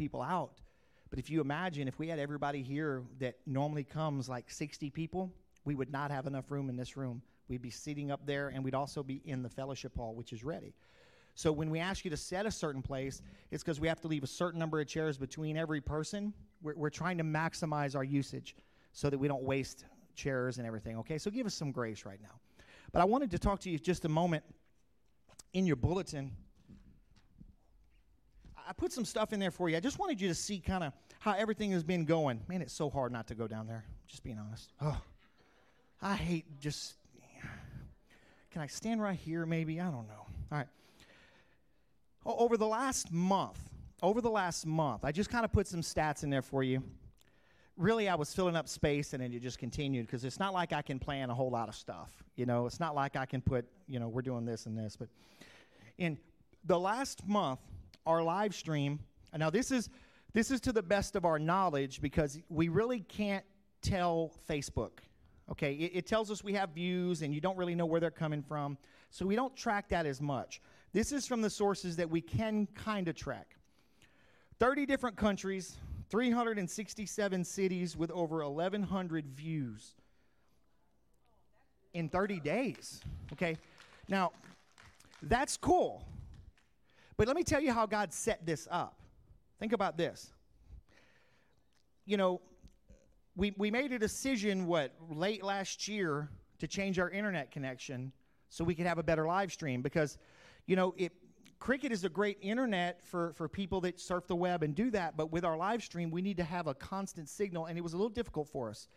people out. But if you imagine if we had everybody here that normally comes like 60 people, we would not have enough room in this room. We'd be sitting up there and we'd also be in the fellowship hall, which is ready. So when we ask you to set a certain place, it's because we have to leave a certain number of chairs between every person. We're, we're trying to maximize our usage so that we don't waste chairs and everything, okay? So give us some grace right now. But I wanted to talk to you just a moment in your bulletin. I put some stuff in there for you. I just wanted you to see kind of how everything has been going. Man, it's so hard not to go down there, just being honest. Oh, I hate just. Can I stand right here, maybe? I don't know. All right. Over the last month, over the last month, I just kind of put some stats in there for you. Really, I was filling up space and then it just continued because it's not like I can plan a whole lot of stuff. You know, it's not like I can put, you know, we're doing this and this. But in the last month, our live stream, now this is this is to the best of our knowledge because we really can't tell Facebook. Okay, it, it tells us we have views and you don't really know where they're coming from. So we don't track that as much. This is from the sources that we can kind of track 30 different countries, 367 cities with over 1,100 views in 30 days. Okay, now that's cool. But let me tell you how God set this up. Think about this. You know, we, we made a decision, what, late last year to change our internet connection so we could have a better live stream because you know, it, Cricket is a great internet for, for people that surf the web and do that, but with our live stream, we need to have a constant signal, and it was a little difficult for us.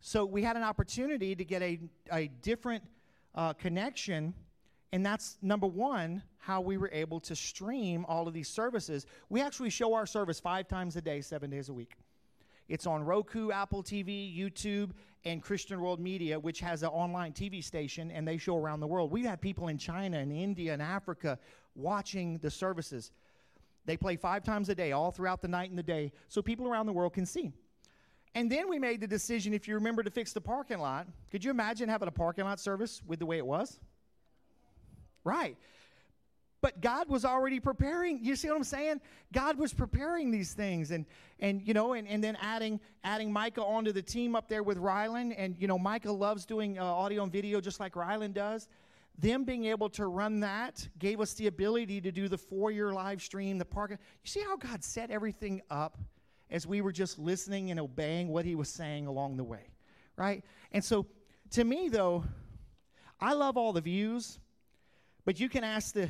So we had an opportunity to get a, a different uh, connection, and that's number one, how we were able to stream all of these services. We actually show our service five times a day, seven days a week. It's on Roku, Apple TV, YouTube, and Christian World Media, which has an online TV station, and they show around the world. We have people in China and India and Africa watching the services. They play five times a day, all throughout the night and the day, so people around the world can see. And then we made the decision, if you remember, to fix the parking lot. Could you imagine having a parking lot service with the way it was? Right. But God was already preparing. You see what I'm saying? God was preparing these things, and and you know, and, and then adding adding Micah onto the team up there with Rylan, and you know, Micah loves doing uh, audio and video just like Rylan does. Them being able to run that gave us the ability to do the four-year live stream, the park. You see how God set everything up as we were just listening and obeying what He was saying along the way, right? And so, to me, though, I love all the views, but you can ask the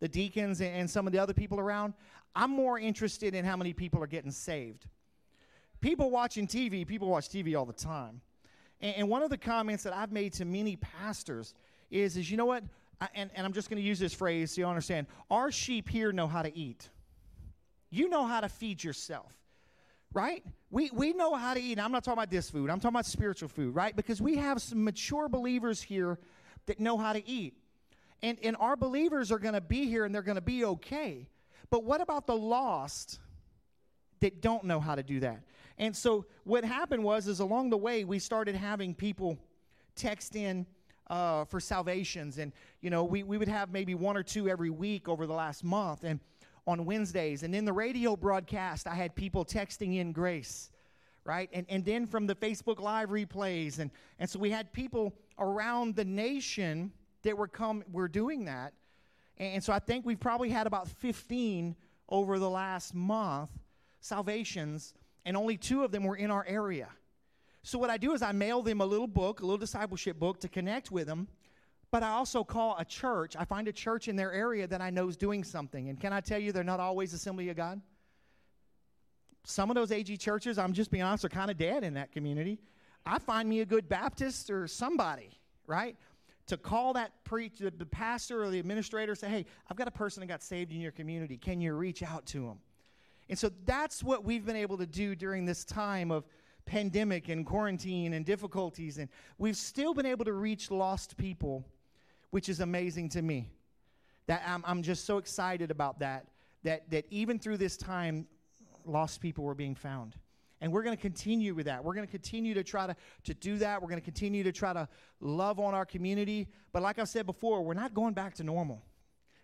the deacons and some of the other people around. I'm more interested in how many people are getting saved. People watching TV, people watch TV all the time. And, and one of the comments that I've made to many pastors is, is you know what? I, and, and I'm just going to use this phrase so you understand. Our sheep here know how to eat. You know how to feed yourself, right? We, we know how to eat. I'm not talking about this food. I'm talking about spiritual food, right? Because we have some mature believers here that know how to eat. And, and our believers are going to be here and they're going to be okay. But what about the lost that don't know how to do that? And so what happened was is along the way we started having people text in uh, for salvations. And, you know, we, we would have maybe one or two every week over the last month and on Wednesdays. And in the radio broadcast, I had people texting in grace, right? And, and then from the Facebook Live replays. And, and so we had people around the nation that were come were doing that. And so I think we've probably had about 15 over the last month salvations, and only two of them were in our area. So what I do is I mail them a little book, a little discipleship book to connect with them. But I also call a church. I find a church in their area that I know is doing something. And can I tell you, they're not always Assembly of God? Some of those AG churches, I'm just being honest, are kind of dead in that community. I find me a good Baptist or somebody, right? To call that preach the, the pastor or the administrator say hey i've got a person that got saved in your community. Can you reach out to them and so that's what we've been able to do during this time of pandemic and quarantine and difficulties and we've still been able to reach lost people which is amazing to me. That i'm, I'm just so excited about that that that even through this time lost people were being found and we're going to continue with that. We're going to continue to try to, to do that. We're going to continue to try to love on our community. But like I said before, we're not going back to normal.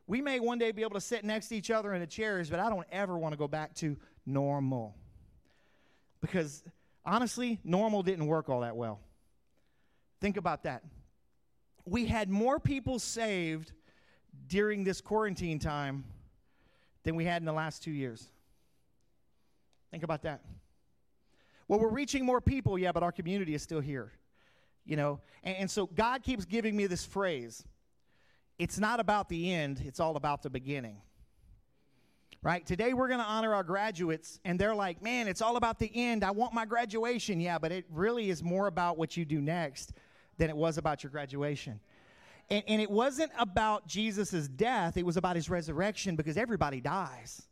We may one day be able to sit next to each other in the chairs, but I don't ever want to go back to normal. Because honestly, normal didn't work all that well. Think about that. We had more people saved during this quarantine time than we had in the last two years. Think about that. Well, we're reaching more people, yeah, but our community is still here. You know, and, and so God keeps giving me this phrase it's not about the end, it's all about the beginning. Right? Today we're going to honor our graduates, and they're like, man, it's all about the end. I want my graduation. Yeah, but it really is more about what you do next than it was about your graduation. And, and it wasn't about Jesus' death, it was about his resurrection because everybody dies.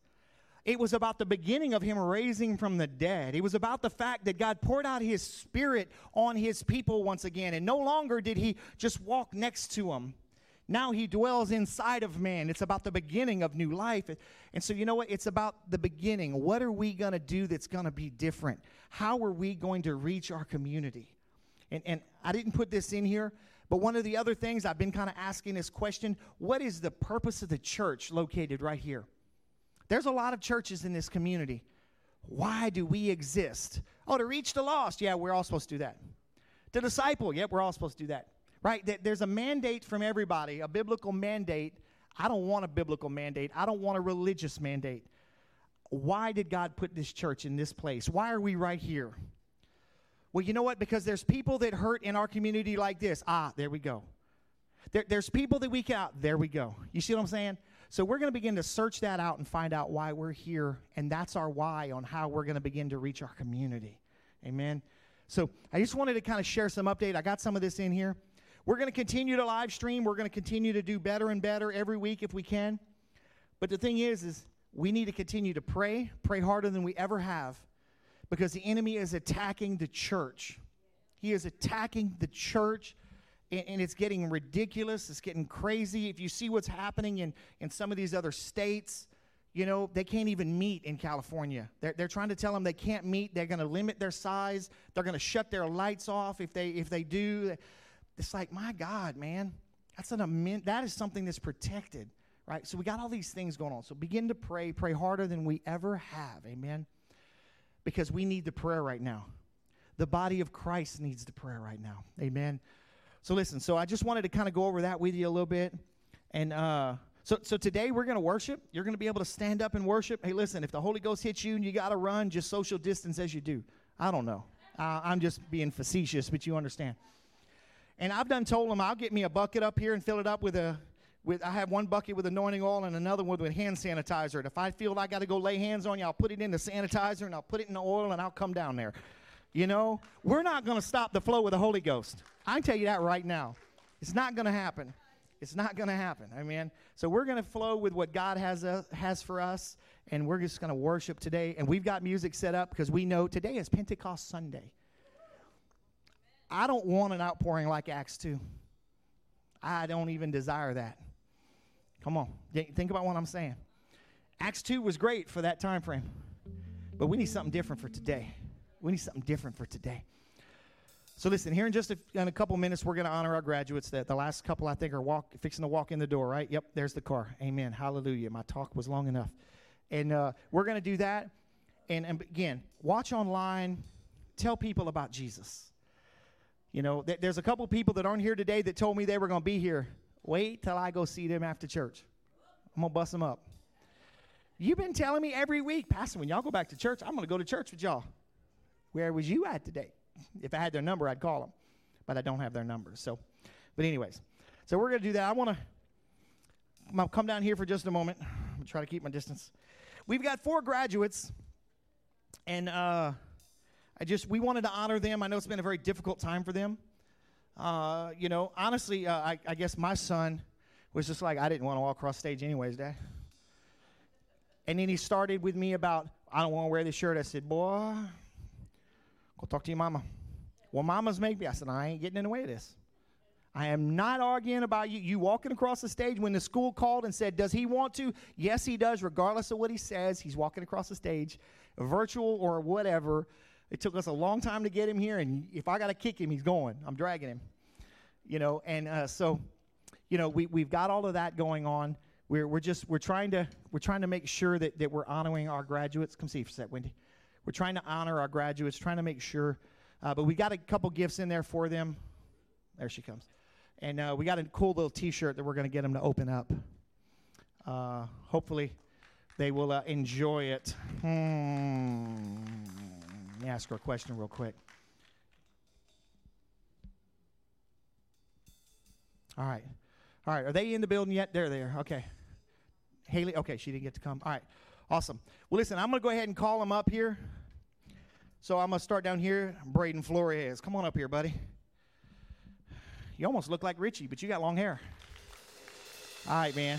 It was about the beginning of him raising from the dead. It was about the fact that God poured out his spirit on his people once again. And no longer did he just walk next to them. Now he dwells inside of man. It's about the beginning of new life. And so, you know what? It's about the beginning. What are we going to do that's going to be different? How are we going to reach our community? And, and I didn't put this in here, but one of the other things I've been kind of asking this question what is the purpose of the church located right here? There's a lot of churches in this community. Why do we exist? Oh, to reach the lost. Yeah, we're all supposed to do that. To disciple. Yep, we're all supposed to do that. Right? There's a mandate from everybody, a biblical mandate. I don't want a biblical mandate. I don't want a religious mandate. Why did God put this church in this place? Why are we right here? Well, you know what? Because there's people that hurt in our community like this. Ah, there we go. There, there's people that we can out. There we go. You see what I'm saying? So we're going to begin to search that out and find out why we're here. And that's our why on how we're going to begin to reach our community. Amen. So I just wanted to kind of share some update. I got some of this in here. We're going to continue to live stream. We're going to continue to do better and better every week if we can. But the thing is, is we need to continue to pray, pray harder than we ever have, because the enemy is attacking the church. He is attacking the church and, and it's getting ridiculous. It's getting crazy. If you see what's happening in, in some of these other states, you know, they can't even meet in California. They're, they're trying to tell them they can't meet. They're going to limit their size. They're going to shut their lights off if they if they do. It's like, my God, man, that's an that is something that's protected, right? So we got all these things going on. So begin to pray, pray harder than we ever have, amen? Because we need the prayer right now. The body of Christ needs the prayer right now, amen? So listen, so I just wanted to kind of go over that with you a little bit. And uh, so, so today we're going to worship. You're going to be able to stand up and worship. Hey, listen, if the Holy Ghost hits you and you got to run, just social distance as you do. I don't know. Uh, I'm just being facetious, but you understand. And I've done told them I'll get me a bucket up here and fill it up with a with I have one bucket with anointing oil and another one with hand sanitizer. And if I feel I got to go lay hands on you, I'll put it in the sanitizer and I'll put it in the oil and I'll come down there. You know, we're not going to stop the flow of the Holy Ghost. I tell you that right now. It's not going to happen. It's not going to happen. Amen. So we're going to flow with what God has uh, has for us, and we're just going to worship today. And we've got music set up because we know today is Pentecost Sunday. I don't want an outpouring like Acts 2. I don't even desire that. Come on, think about what I'm saying. Acts 2 was great for that time frame, but we need something different for today. We need something different for today. So listen, here in just a, in a couple minutes, we're going to honor our graduates. That the last couple I think are walk fixing to walk in the door. Right? Yep. There's the car. Amen. Hallelujah. My talk was long enough, and uh, we're going to do that. And, and again, watch online. Tell people about Jesus. You know, th- there's a couple people that aren't here today that told me they were going to be here. Wait till I go see them after church. I'm to bust them up. You've been telling me every week, Pastor, when y'all go back to church, I'm going to go to church with y'all. Where was you at today? If I had their number, I'd call them, but I don't have their numbers. So, but anyways, so we're going to do that. I want to. Come down here for just a moment. I'm going to try to keep my distance. We've got four graduates, and uh, I just we wanted to honor them. I know it's been a very difficult time for them. Uh, you know, honestly, uh, I, I guess my son was just like, I didn't want to walk across stage anyways, Dad. And then he started with me about, I don't want to wear this shirt. I said, boy, Go talk to your mama. Well, mamas make me. I said, I ain't getting in the way of this. I am not arguing about you. You walking across the stage when the school called and said, Does he want to? Yes, he does, regardless of what he says. He's walking across the stage, virtual or whatever. It took us a long time to get him here, and if I got to kick him, he's going. I'm dragging him. You know, and uh, so, you know, we, we've got all of that going on. we're, we're just we're trying to we're trying to make sure that, that we're honoring our graduates. Come see for a sec, Wendy. We're trying to honor our graduates, trying to make sure. Uh, but we got a couple gifts in there for them. There she comes. And uh, we got a cool little T-shirt that we're going to get them to open up. Uh, hopefully, they will uh, enjoy it. Hmm. Let me ask her a question real quick. All right. All right. Are they in the building yet? There They're there. Okay. Haley. Okay, she didn't get to come. All right. Awesome. Well, listen, I'm going to go ahead and call him up here. So I'm going to start down here. Braden Flores. Come on up here, buddy. You almost look like Richie, but you got long hair. All right, man.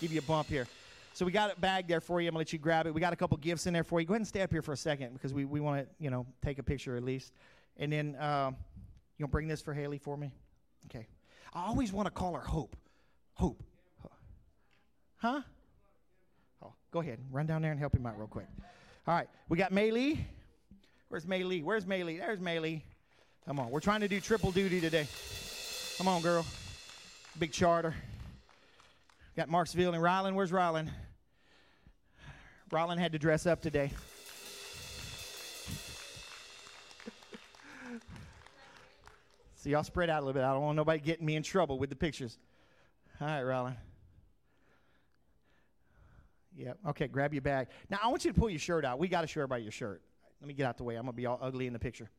Give you a bump here. So we got a bag there for you. I'm gonna let you grab it. We got a couple gifts in there for you. Go ahead and stay up here for a second because we, we want to you know take a picture at least. And then uh, you gonna bring this for Haley for me? Okay. I always want to call her Hope. Hope. Huh? Go ahead. Run down there and help him out real quick. All right. We got Maylee. Where's Maylee? Where's Maylee? There's Maylee. Come on. We're trying to do triple duty today. Come on, girl. Big charter. Got Marksville and Ryland. Where's Ryland? Ryland had to dress up today. so y'all spread out a little bit. I don't want nobody getting me in trouble with the pictures. All right, Ryland. Yeah. Okay. Grab your bag. Now I want you to pull your shirt out. We got to show everybody your shirt. Let me get out the way. I'm gonna be all ugly in the picture.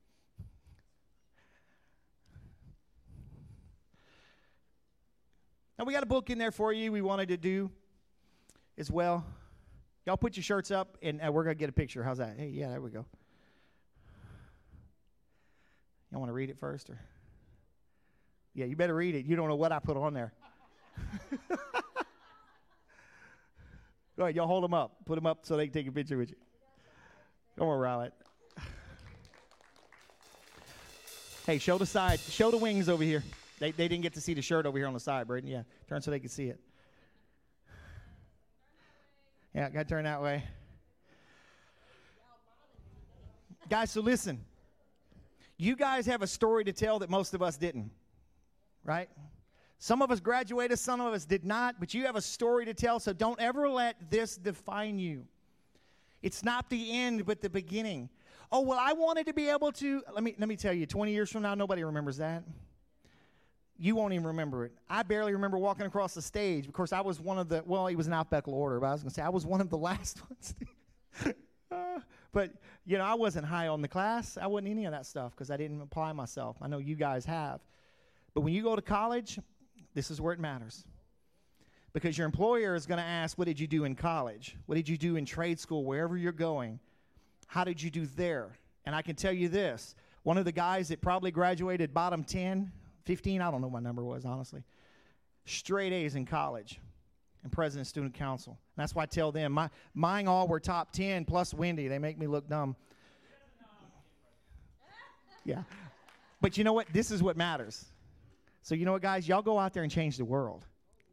Now, we got a book in there for you we wanted to do as well. Y'all put your shirts up, and uh, we're going to get a picture. How's that? Hey, yeah, there we go. Y'all want to read it first? or? Yeah, you better read it. You don't know what I put on there. go ahead, y'all hold them up. Put them up so they can take a picture with you. Come on, Rowlett. Hey, show the side. Show the wings over here. They, they didn't get to see the shirt over here on the side, Braden. Yeah, turn so they can see it. Yeah, got to turn that way. Guys, so listen. You guys have a story to tell that most of us didn't, right? Some of us graduated, some of us did not, but you have a story to tell, so don't ever let this define you. It's not the end, but the beginning. Oh, well, I wanted to be able to. Let me, let me tell you, 20 years from now, nobody remembers that you won't even remember it. I barely remember walking across the stage. Of course, I was one of the, well, he was an alphabetical order, but I was going to say I was one of the last ones. but, you know, I wasn't high on the class. I wasn't any of that stuff because I didn't apply myself. I know you guys have. But when you go to college, this is where it matters. Because your employer is going to ask, What did you do in college? What did you do in trade school, wherever you're going? How did you do there? And I can tell you this one of the guys that probably graduated bottom 10 15, I don't know what my number was, honestly. Straight A's in college and president student council. And that's why I tell them, my, mine all were top 10 plus Wendy. They make me look dumb. Yeah. But you know what? This is what matters. So, you know what, guys? Y'all go out there and change the world.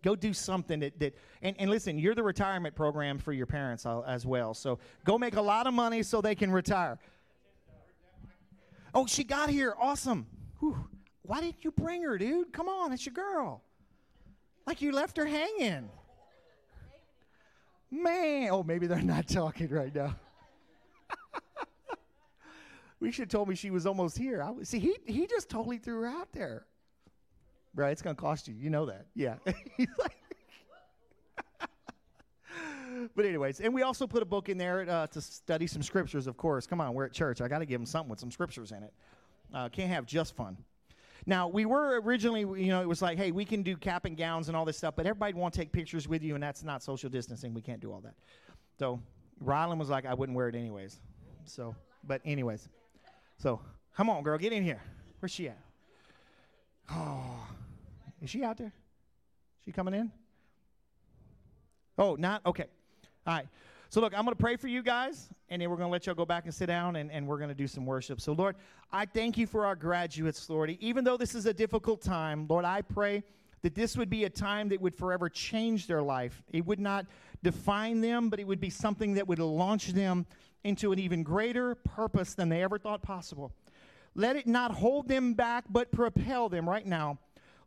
Go do something that, that and, and listen, you're the retirement program for your parents as well. So go make a lot of money so they can retire. Oh, she got here. Awesome. Whew. Why didn't you bring her, dude? Come on, it's your girl. Like you left her hanging. Man, oh, maybe they're not talking right now. we should have told me she was almost here. I, was, see, he, he just totally threw her out there. Right, it's going to cost you. You know that. Yeah. but anyways, and we also put a book in there uh, to study some scriptures, of course. Come on, we're at church. I got to give them something with some scriptures in it. Uh, can't have just fun. Now, we were originally, you know, it was like, hey, we can do cap and gowns and all this stuff, but everybody want to take pictures with you, and that's not social distancing. We can't do all that. So Rylan was like, I wouldn't wear it anyways. So, but anyways. So, come on, girl, get in here. Where's she at? Oh, is she out there? She coming in? Oh, not? Okay. All right. So, look, I'm going to pray for you guys, and then we're going to let y'all go back and sit down, and, and we're going to do some worship. So, Lord, I thank you for our graduates, Lord. Even though this is a difficult time, Lord, I pray that this would be a time that would forever change their life. It would not define them, but it would be something that would launch them into an even greater purpose than they ever thought possible. Let it not hold them back, but propel them right now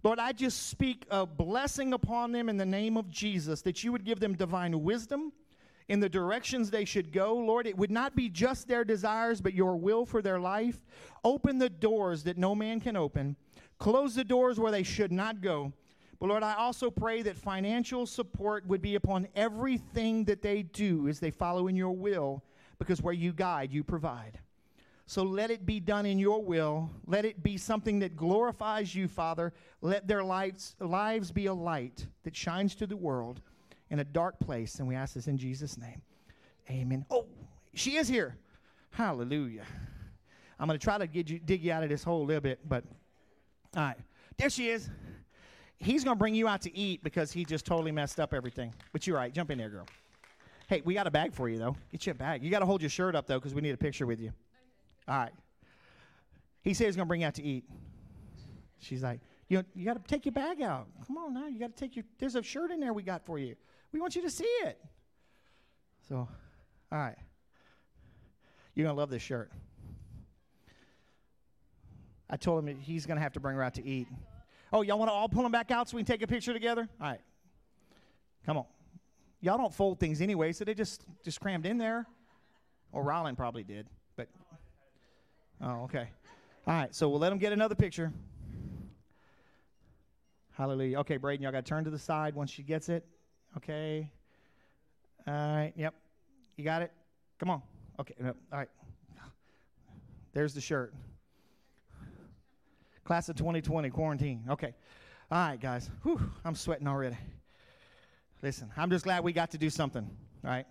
Lord, I just speak a blessing upon them in the name of Jesus, that you would give them divine wisdom in the directions they should go. Lord, it would not be just their desires, but your will for their life. Open the doors that no man can open, close the doors where they should not go. But Lord, I also pray that financial support would be upon everything that they do as they follow in your will, because where you guide, you provide. So let it be done in your will. Let it be something that glorifies you, Father. Let their lives, lives be a light that shines to the world in a dark place. And we ask this in Jesus' name. Amen. Oh, she is here. Hallelujah. I'm going to try to get you, dig you out of this hole a little bit, but all right. There she is. He's going to bring you out to eat because he just totally messed up everything. But you're right. Jump in there, girl. Hey, we got a bag for you, though. Get you a bag. You got to hold your shirt up, though, because we need a picture with you. All right. He said he's going to bring you out to eat. She's like, you, you got to take your bag out. Come on now. You got to take your, there's a shirt in there we got for you. We want you to see it. So, all right. You're going to love this shirt. I told him he's going to have to bring her out to eat. Oh, y'all want to all pull them back out so we can take a picture together? All right. Come on. Y'all don't fold things anyway, so they just just crammed in there. Or Rollin probably did, but oh, okay. All right, so we'll let them get another picture. Hallelujah. Okay, Braden, y'all got to turn to the side once she gets it. Okay. All right. Yep. You got it. Come on. Okay. All right. There's the shirt. Class of 2020 quarantine. Okay. All right, guys. Whew, I'm sweating already. Listen, I'm just glad we got to do something, all right?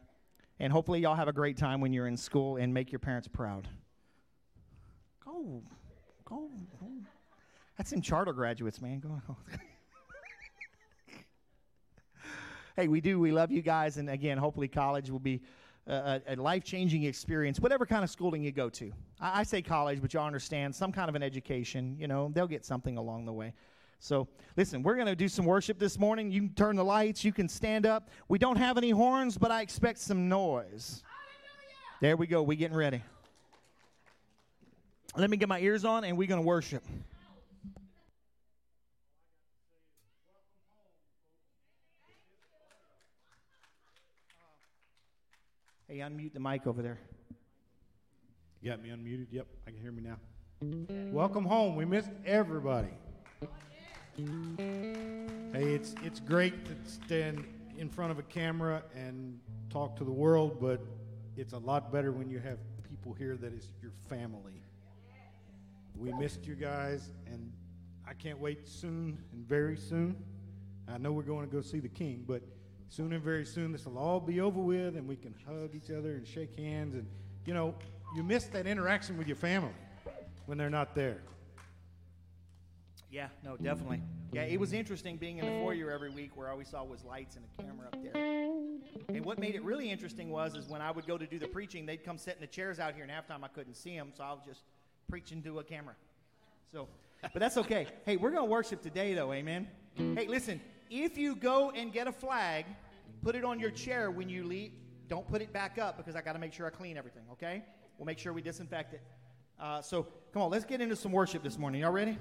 And hopefully, y'all have a great time when you're in school and make your parents proud. Go, go, go. That's in charter graduates, man. Go. hey, we do. We love you guys. And again, hopefully, college will be a, a life changing experience, whatever kind of schooling you go to. I, I say college, but y'all understand some kind of an education. You know, they'll get something along the way. So, listen, we're going to do some worship this morning. You can turn the lights, you can stand up. We don't have any horns, but I expect some noise. There we go. We're getting ready. Let me get my ears on, and we're going to worship. Hey, unmute the mic over there. You got me unmuted? Yep, I can hear me now. Welcome home. We missed everybody. Hey, it's it's great to stand in front of a camera and talk to the world, but it's a lot better when you have people here that is your family. We missed you guys, and I can't wait soon and very soon. I know we're going to go see the King, but soon and very soon this will all be over with and we can hug each other and shake hands and you know you miss that interaction with your family when they're not there. Yeah no definitely. Yeah it was interesting being in the foyer every week where all we saw was lights and a camera up there. And what made it really interesting was is when i would go to do the preaching they'd come sit in the chairs out here and half time i couldn't see them so i was just preaching to a camera so but that's okay hey we're going to worship today though amen hey listen if you go and get a flag Put it on your chair when you leave. Don't put it back up because I got to make sure I clean everything, okay? We'll make sure we disinfect it. Uh, so, come on, let's get into some worship this morning. Y'all ready?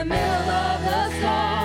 The middle of the storm.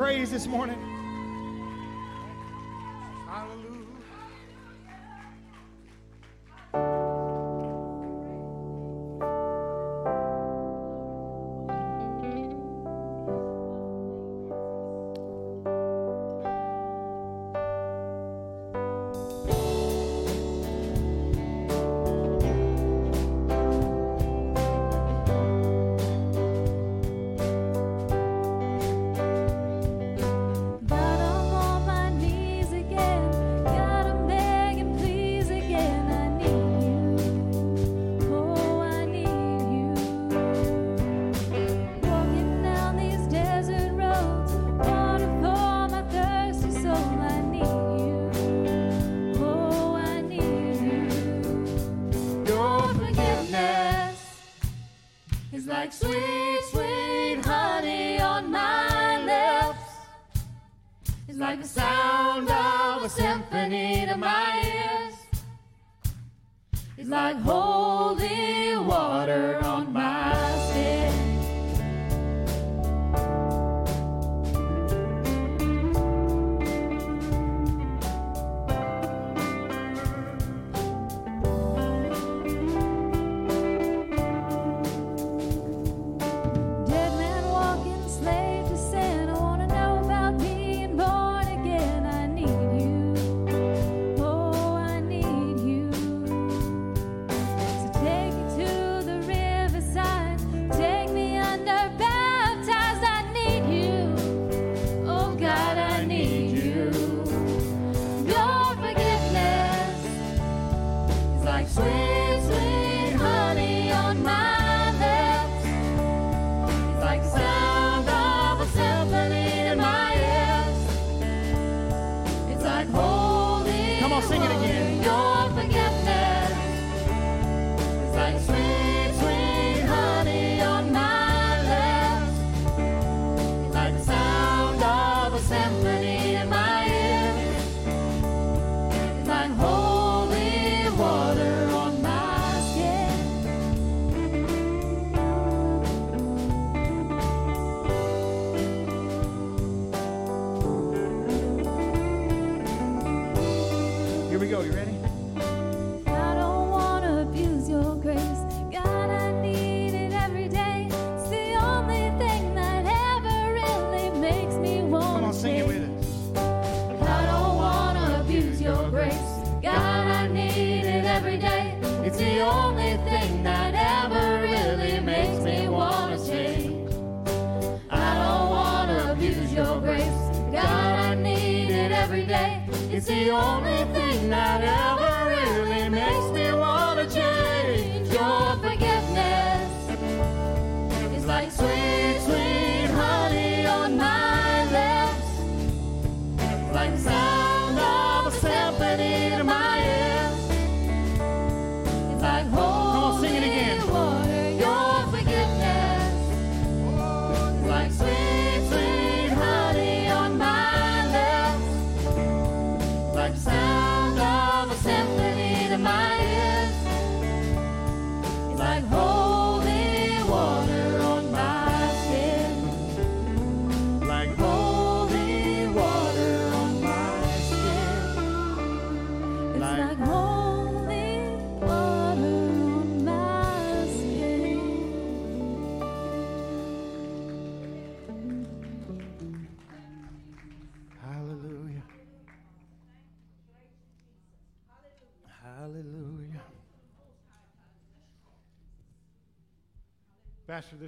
Praise this morning.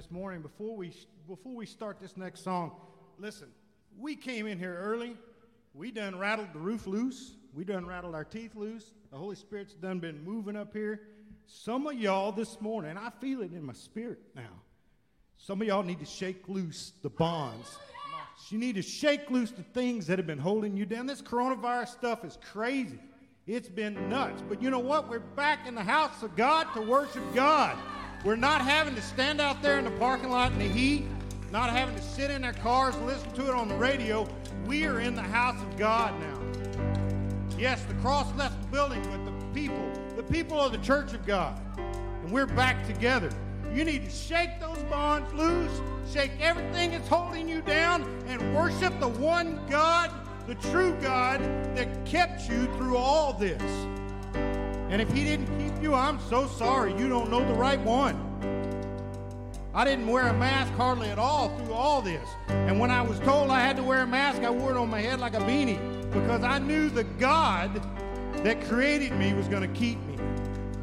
This morning before we before we start this next song, listen, we came in here early. We done rattled the roof loose. We done rattled our teeth loose. The Holy Spirit's done been moving up here. Some of y'all this morning, I feel it in my spirit now. Some of y'all need to shake loose the bonds. You need to shake loose the things that have been holding you down. This coronavirus stuff is crazy. It's been nuts. But you know what? We're back in the house of God to worship God. We're not having to stand out there in the parking lot in the heat, not having to sit in our cars listen to it on the radio. We are in the house of God now. Yes, the cross left the building, but the people, the people of the church of God. And we're back together. You need to shake those bonds loose, shake everything that's holding you down, and worship the one God, the true God, that kept you through all this. And if He didn't keep you, I'm so sorry. You don't know the right one. I didn't wear a mask hardly at all through all this. And when I was told I had to wear a mask, I wore it on my head like a beanie because I knew the God that created me was going to keep me.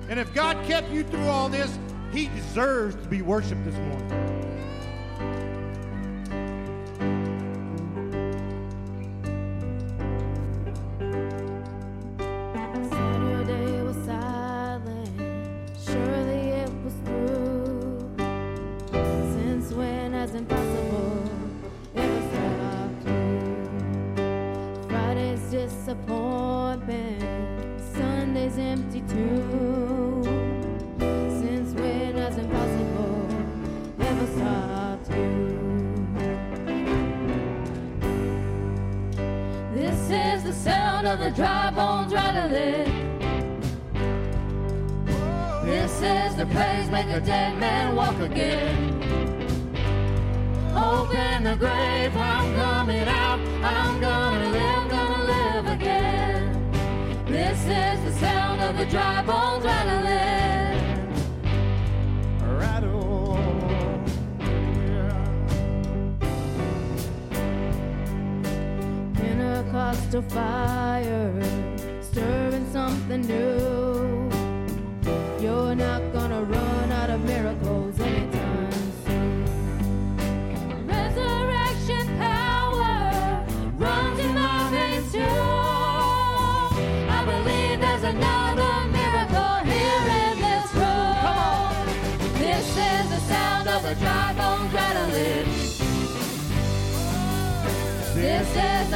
And if God kept you through all this, He deserves to be worshiped this morning.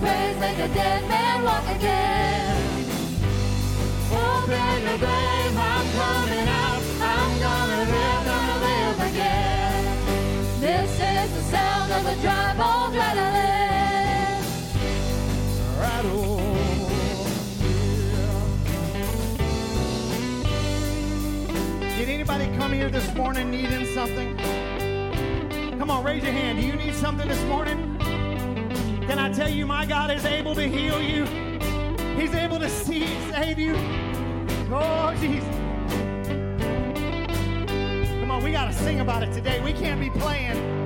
praise, make a dead man walk again. Open the grave, I'm coming out. I'm gonna live, gonna live again. This is the sound of a dry bone rattling. Rattle. Did anybody come here this morning needing something? Come on, raise your hand. Do you need something this morning? Can I tell you, my God is able to heal you? He's able to see, and save you. Oh, Jesus. Come on, we got to sing about it today. We can't be playing.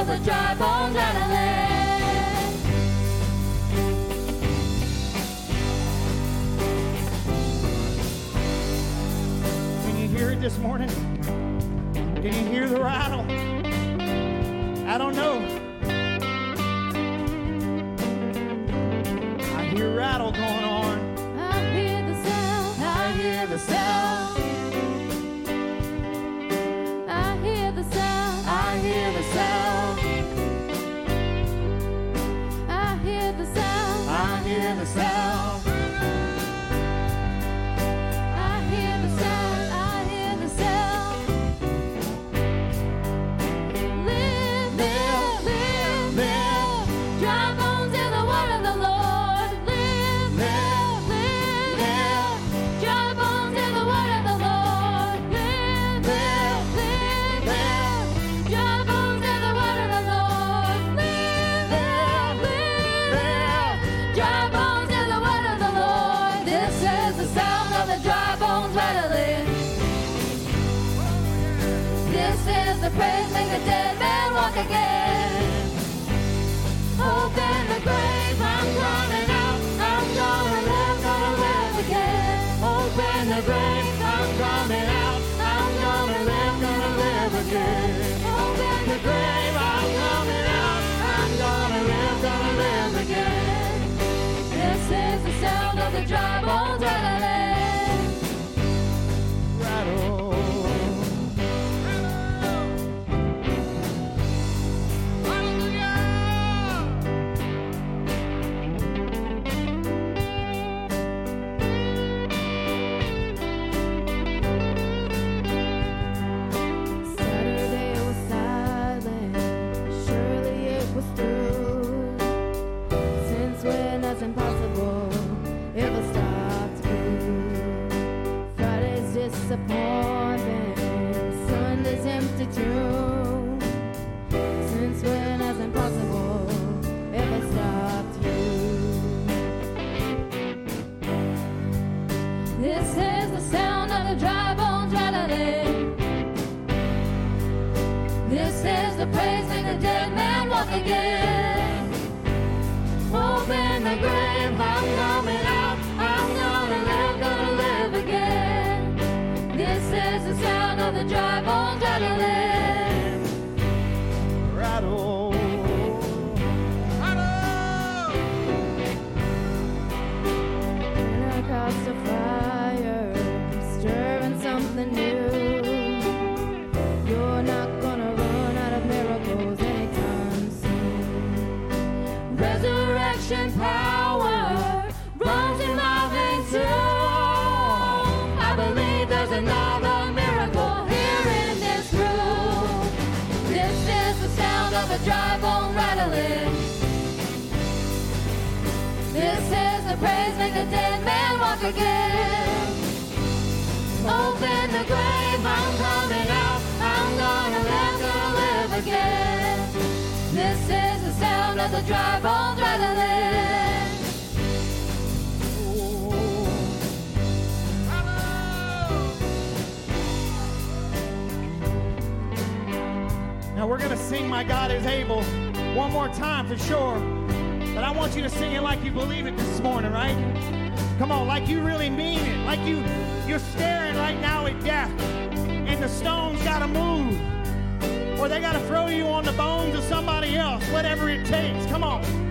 of a dry bone kind of land. Can you hear it this morning? Can you hear the rattle? I don't know. I hear rattle going on. I hear the sound. I hear the sound. Praise, make the dead man walk again. Open the grave, I'm coming praise, make the dead man walk again. Open the grave, I'm coming out. I'm gonna live, gonna live again. This is the sound of the dry bones rattling. Now we're going to sing My God is Able one more time for sure. But I want you to sing it like you believe it this morning, right? Come on, like you really mean it. Like you you're staring right now at death and the stones got to move. Or they got to throw you on the bones of somebody else, whatever it takes. Come on.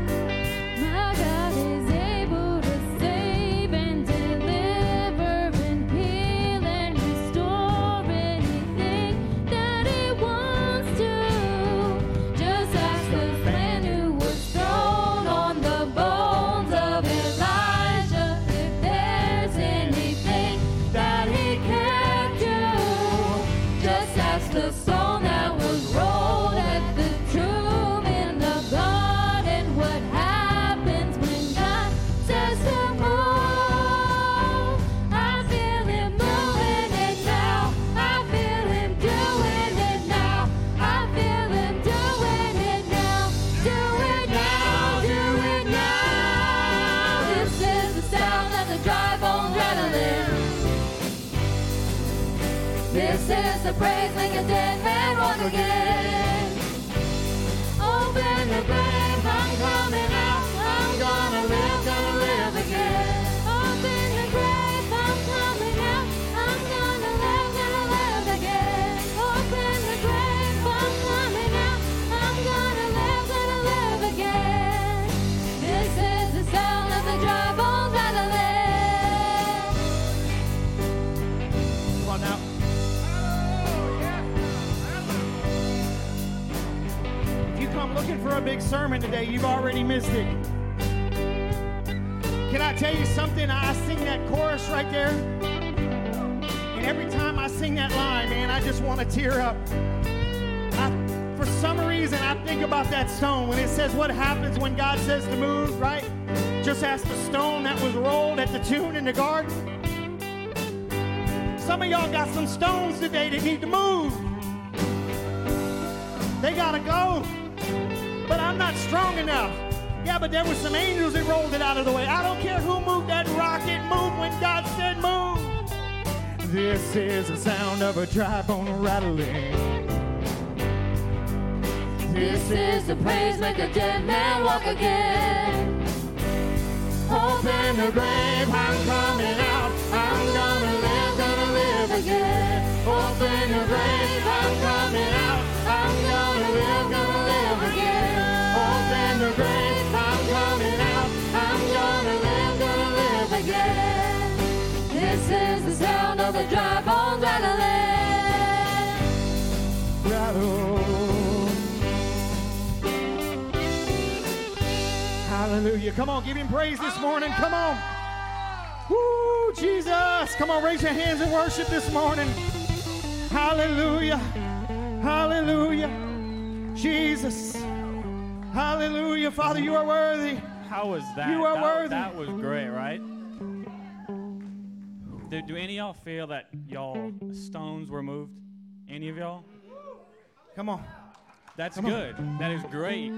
A dead man walk again. Today, you've already missed it. Can I tell you something? I sing that chorus right there. And every time I sing that line, man, I just want to tear up. I, for some reason, I think about that stone when it says what happens when God says to move, right? Just ask the stone that was rolled at the tune in the garden. Some of y'all got some stones today that need to move. They gotta go. Strong enough. Yeah, but there were some angels that rolled it out of the way. I don't care who moved that rock, it moved when God said move. This is the sound of a dry bone rattling. This is the praise, make a dead man walk again. Open the grave, I'm coming out. I'm gonna live, gonna live again. Open the grave, I'm coming again. This is the sound of the dry bones rattling. rattle. Hallelujah. Come on, give him praise this morning. Come on. Woo, Jesus. Come on, raise your hands and worship this morning. Hallelujah. Hallelujah. Jesus. Hallelujah. Father, you are worthy. How was that? You are that, worthy. That was great, right? Do, do any of y'all feel that y'all stones were moved? Any of y'all? Come on. That's Come on. good. That is great.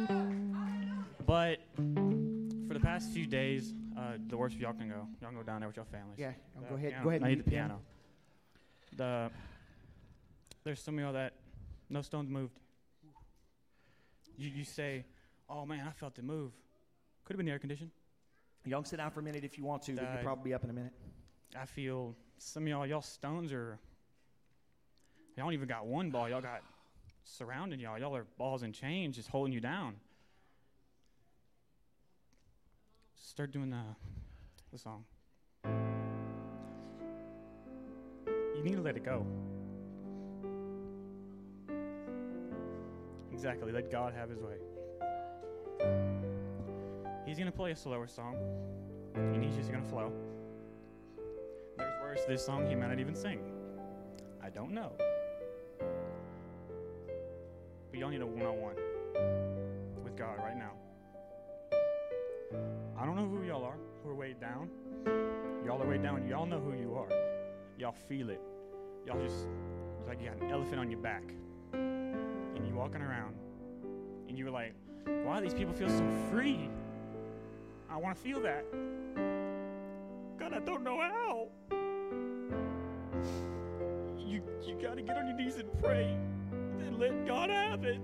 But for the past few days, uh, the worst y'all can go. Y'all can go down there with your families. Yeah, The go ahead. piano. Go ahead. I need the piano. The there's some of y'all that no stones moved. You you say, "Oh man, I felt it move." Could have been the air condition. Y'all can sit down for a minute if you want to, Uh, you'll probably be up in a minute. I feel some of y'all, y'all stones are. Y'all don't even got one ball. Y'all got surrounding y'all. Y'all are balls and chains just holding you down. Start doing the, the song. You need to let it go. Exactly. Let God have his way. He's going to play a slower song, and he's just going to flow. Words this song he might not even sing. I don't know. But y'all need a one on one with God right now. I don't know who y'all are who are weighed down. Y'all are weighed down. Y'all know who you are. Y'all feel it. Y'all just, it's like you got an elephant on your back. And you're walking around. And you were like, why do these people feel so free? I want to feel that. God, I don't know how. Gotta get on your knees and pray and let God have it.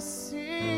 See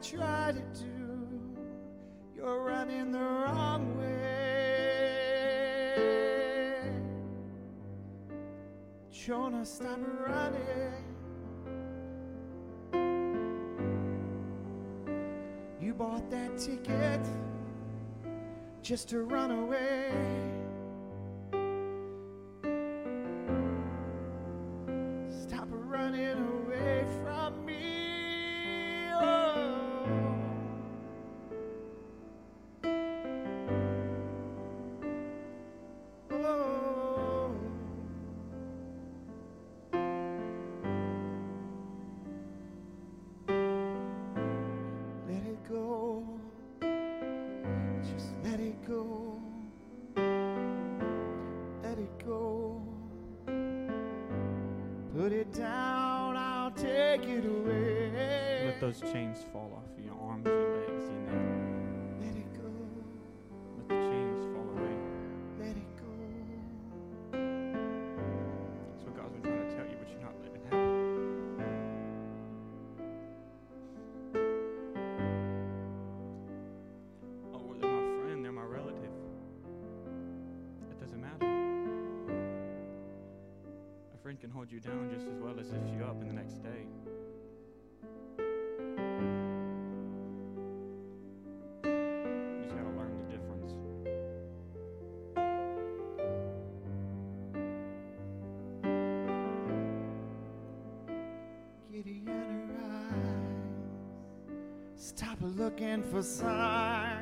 Try to do, you're running the wrong way. Jonah, stop running. You bought that ticket just to run away. Stop looking for signs.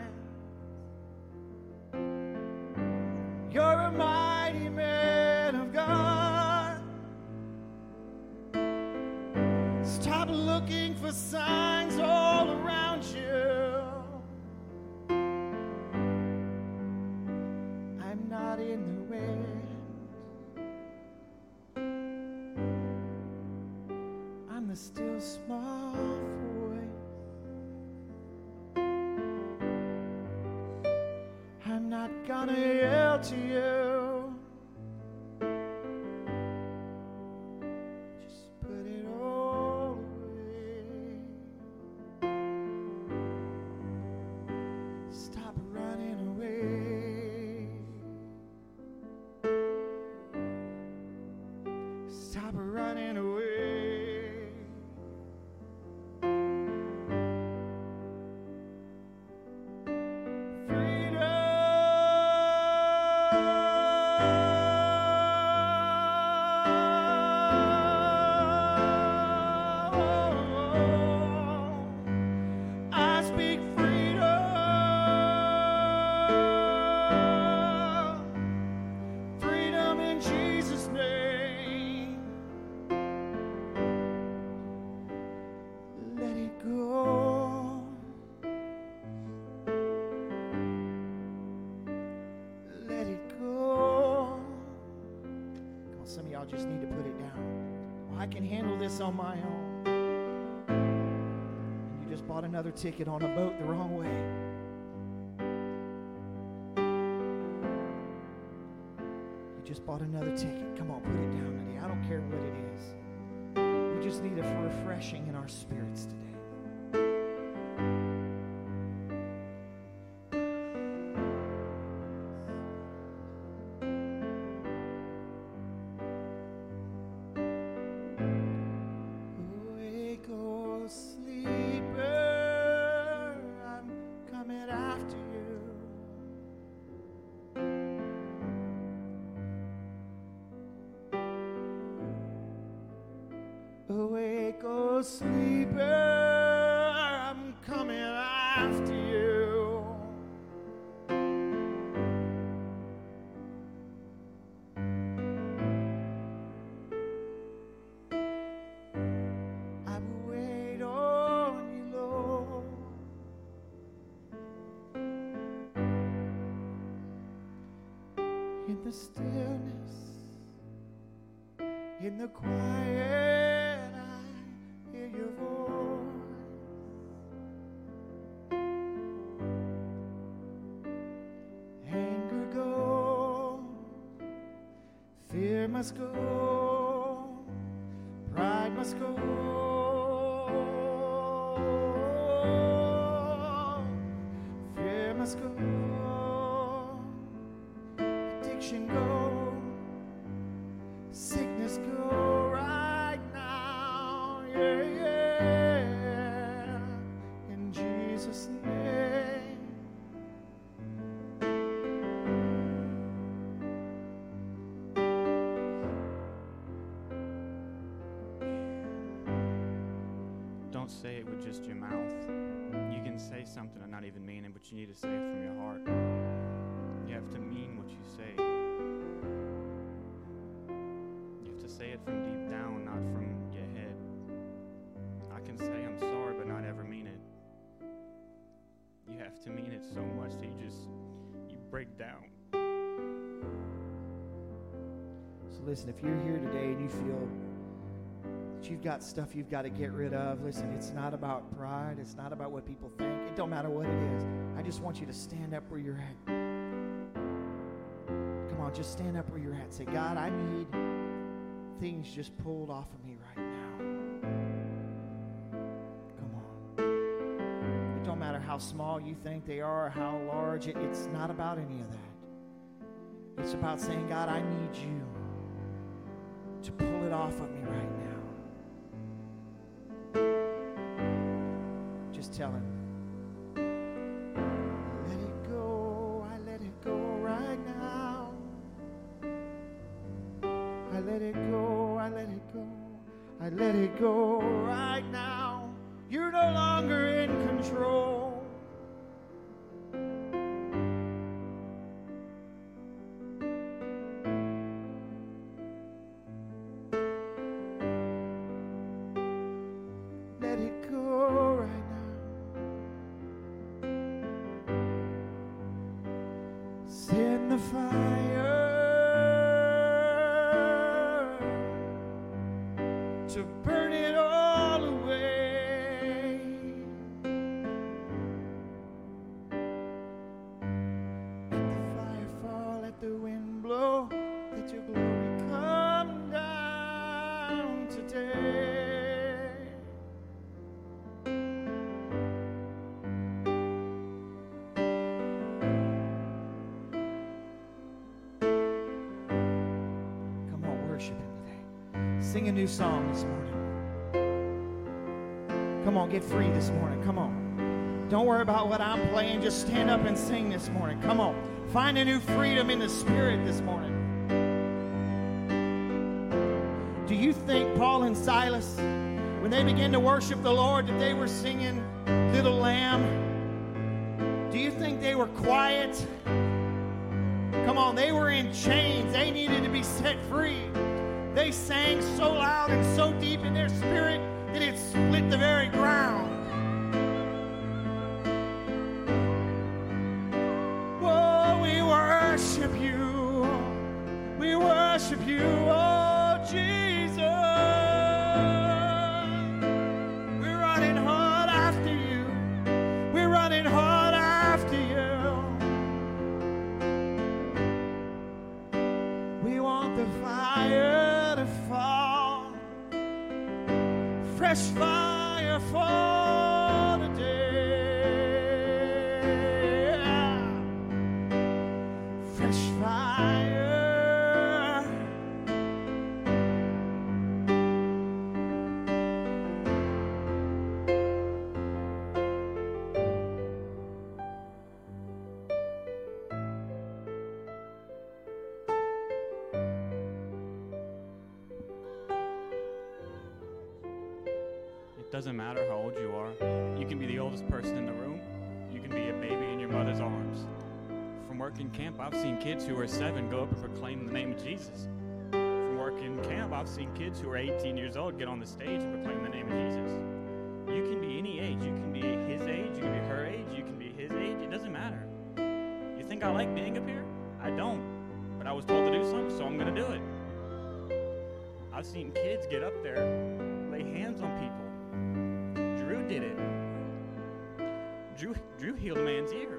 on my own. And you just bought another ticket on a boat the wrong way. You just bought another ticket. Come on, put it down today. I don't care what it is. We just need a refreshing in our spirits today. 一杯。Don't say it with just your mouth. You can say something and not even mean it, but you need to say it from your heart. You have to mean what you say. You have to say it from deep down, not from your head. I can say I'm sorry, but not ever mean it. You have to mean it so much that you just you break down. So listen, if you're here today and you feel you've got stuff you've got to get rid of, listen, it's not about pride. It's not about what people think. It don't matter what it is. I just want you to stand up where you're at. Come on, just stand up where you're at. Say, God, I need things just pulled off of me right now. Come on. It don't matter how small you think they are how large. It, it's not about any of that. It's about saying, God, I need you to pull it off of me tell him. Let it go, I let it go right now. I let it go, I let it go, I let it go Sing a new song this morning. Come on, get free this morning. Come on. Don't worry about what I'm playing. Just stand up and sing this morning. Come on. Find a new freedom in the Spirit this morning. Do you think Paul and Silas, when they began to worship the Lord, that they were singing Little Lamb? Do you think they were quiet? Come on, they were in chains. They needed to be set free. They sang so loud and so deep in their spirit that it split the very doesn't matter how old you are. You can be the oldest person in the room. You can be a baby in your mother's arms. From working camp, I've seen kids who are seven go up and proclaim the name of Jesus. From working camp, I've seen kids who are 18 years old get on the stage and proclaim the name of Jesus. You can be any age. You can be his age. You can be her age. You can be his age. It doesn't matter. You think I like being up here? I don't. But I was told to do something, so I'm going to do it. I've seen kids get up there, lay hands on people. Did it. Drew, Drew healed a man's ear.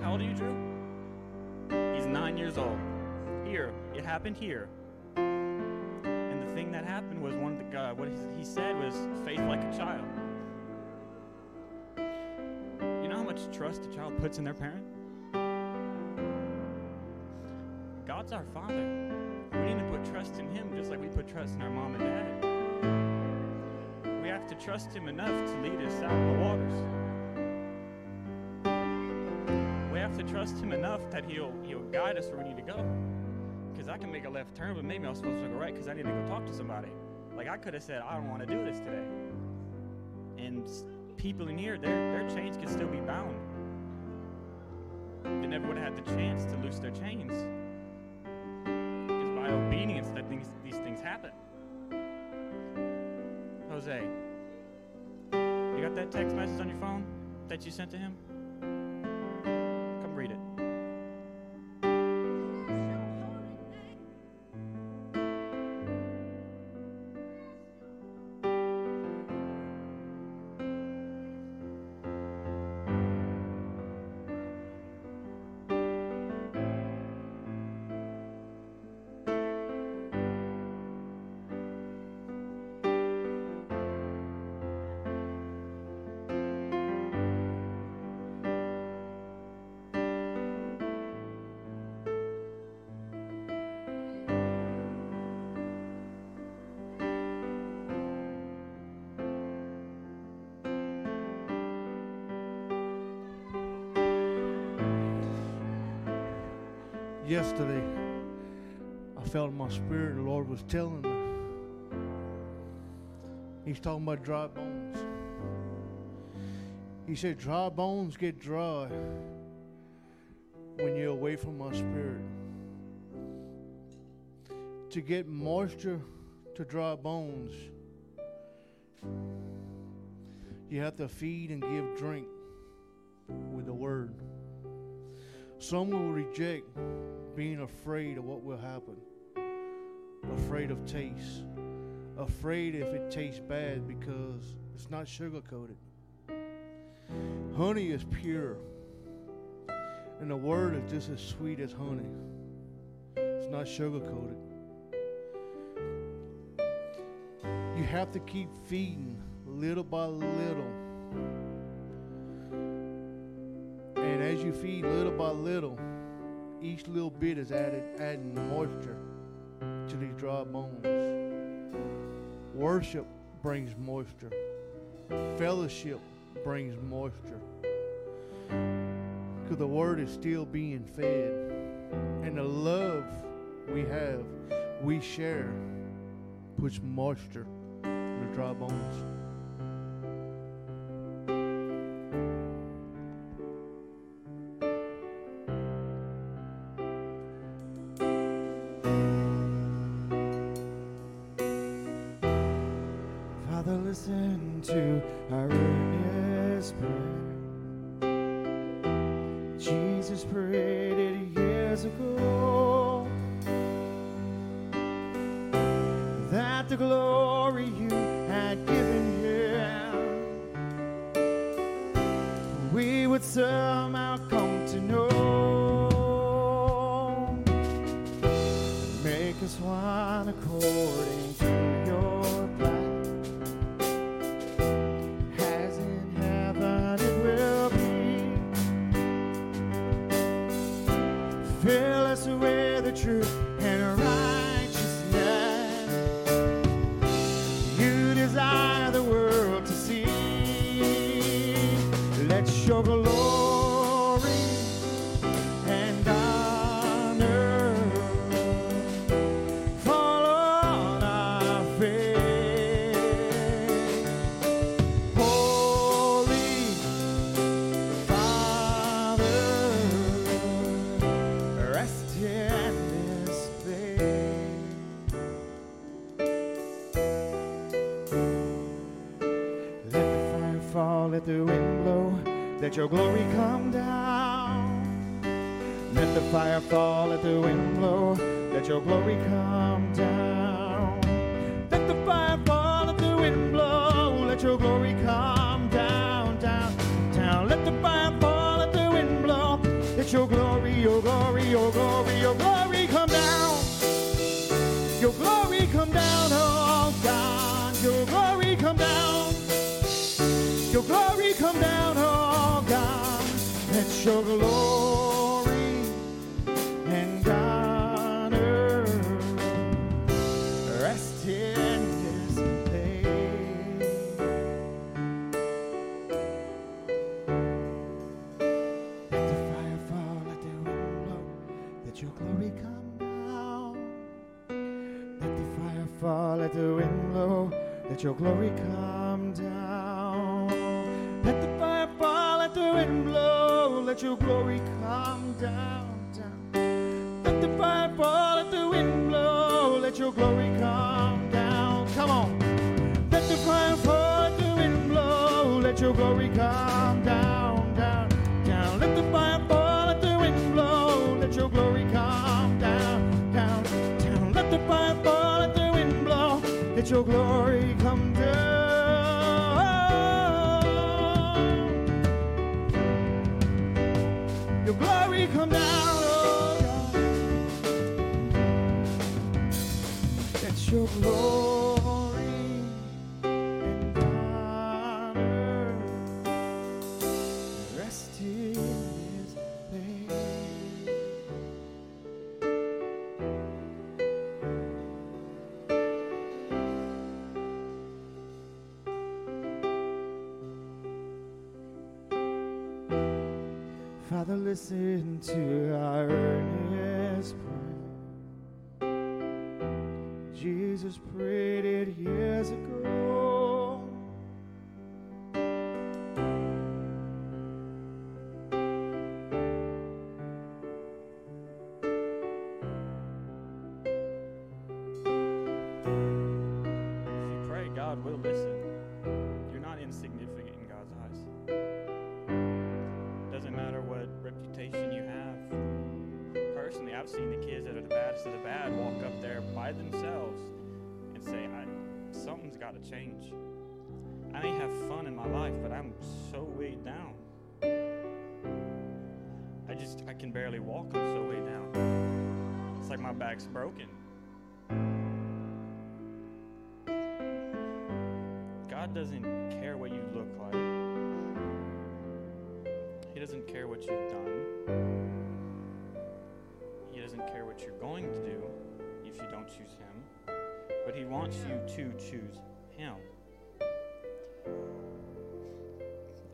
How old are you, Drew? He's nine years old. Here, it happened here. And the thing that happened was one of the uh, what he, said was faith like a child. You know how much trust a child puts in their parent? God's our Father. We need to put trust in Him just like we put trust in our mom and dad. Have to trust Him enough to lead us out of the waters. We have to trust Him enough that He'll He'll guide us where we need to go. Because I can make a left turn, but maybe I'm supposed to go right because I need to go talk to somebody. Like I could have said, I don't want to do this today. And people in here, their their chains could still be bound. They never would have had the chance to loose their chains. It's by obedience that things, these things happen. Jose, you got that text message on your phone that you sent to him? Yesterday, I felt my spirit the Lord was telling me. He's talking about dry bones. He said, Dry bones get dry when you're away from my spirit. To get moisture to dry bones, you have to feed and give drink with the word. Some will reject being afraid of what will happen, afraid of taste, afraid if it tastes bad because it's not sugar coated. Honey is pure, and the word is just as sweet as honey. It's not sugar coated. You have to keep feeding little by little. And as you feed little by little, each little bit is added adding moisture to these dry bones. Worship brings moisture. Fellowship brings moisture. Because the word is still being fed. And the love we have, we share, puts moisture in the dry bones. Fall, let the wind blow, let your glory come down. Let the fire fall, let the wind blow, let your glory come down. Let the fire fall, let the wind blow, let your glory come down, down, down. Let the fire fall, let the wind blow, let your glory, your glory, your glory, your glory glory come down. Oh God. Let your glory and honor rest in this place. Let the fire fall, let the wind blow, let your glory come down. Let the fire fall, let the wind blow, let your glory come let your glory come down, down. Let the fire fall, let the wind blow, let your glory come down. Come on. Let the fire fall, let the wind blow, let your glory come down, down, down. Let the fire fall, let the wind blow, let your glory come down, down, down. Let the fire fall, let the wind blow, let your glory listen to our earnest prayer. Jesus prayed it years ago. I've seen the kids that are the baddest of the bad walk up there by themselves and say, something's got to change. I may have fun in my life, but I'm so weighed down. I just, I can barely walk. I'm so weighed down. It's like my back's broken. God doesn't care what you look like. He doesn't care what you've done. He doesn't care what you're going to do if you don't choose Him. But He wants you to choose Him.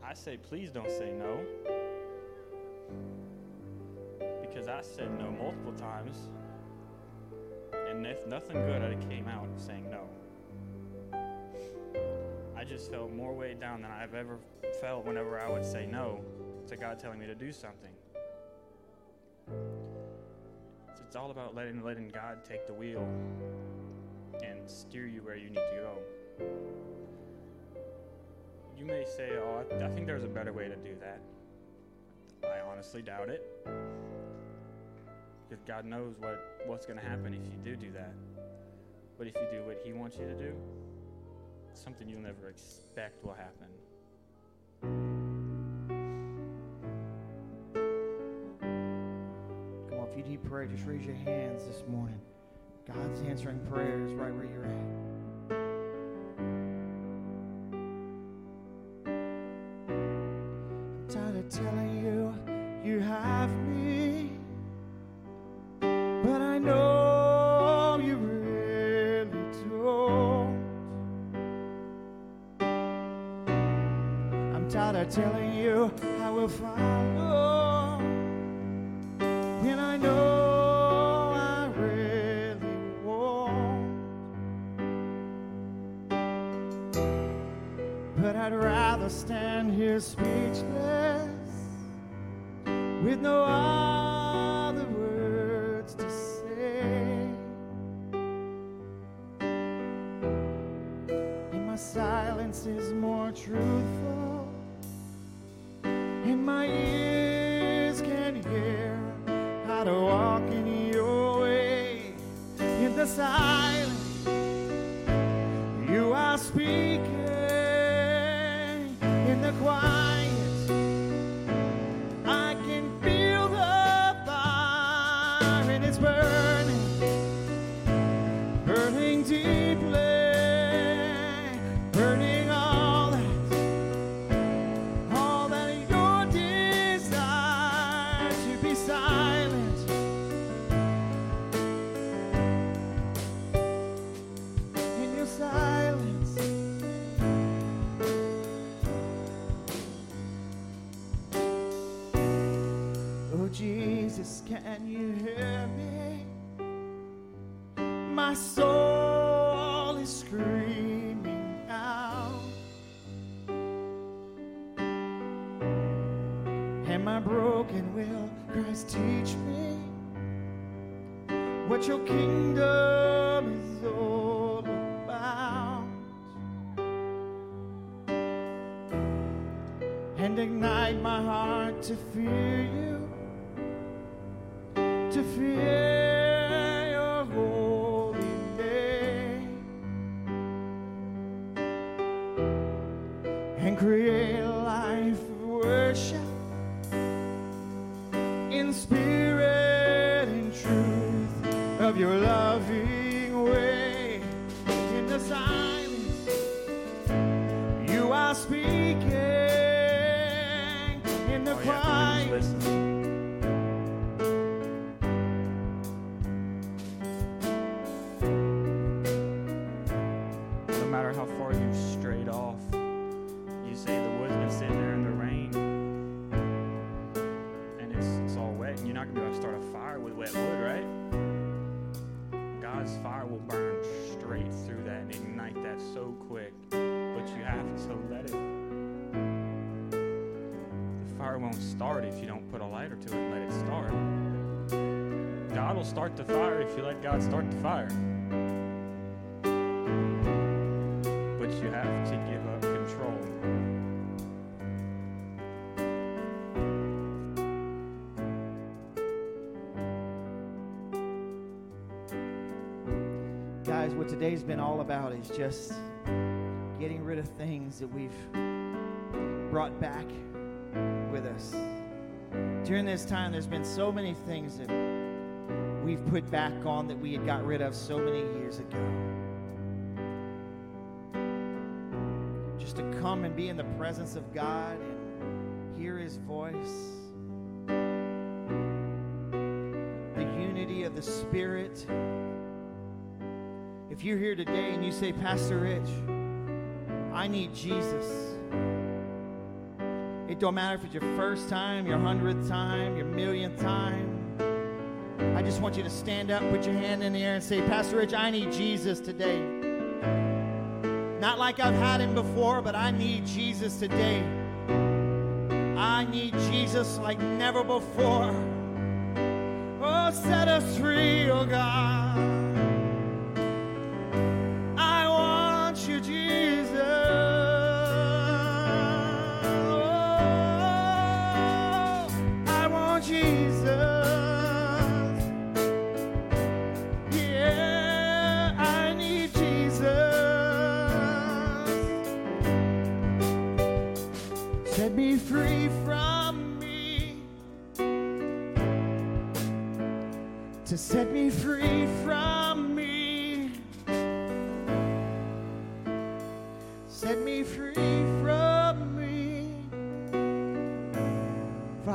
I say, please don't say no. Because I said no multiple times. And if nothing good came out of saying no. I just felt more weighed down than I've ever felt whenever I would say no to God telling me to do something. It's all about letting letting God take the wheel and steer you where you need to go. You may say, "Oh, I, I think there's a better way to do that." I honestly doubt it, because God knows what what's going to happen if you do do that. But if you do what He wants you to do, something you'll never expect will happen. You need prayer, just raise your hands this morning. God's answering prayers right where you're at. The silence. You are speaking to fear start the fire. But you have to give up control. guys, what today's been all about is just getting rid of things that we've brought back with us. During this time, there's been so many things that we've put back on that we had got rid of so many years ago. Just to come and be in the presence of God and hear His voice. The unity of the Spirit. If you're here today and you say, Pastor Rich, I need Jesus. It don't matter if it's your first time, your hundredth time, your millionth time. I just want you to stand up, put your hand in the air, and say, Pastor Rich, I need Jesus today. Not like I've had him before, but I need Jesus today. I need Jesus like never before. Oh, set us free, oh God.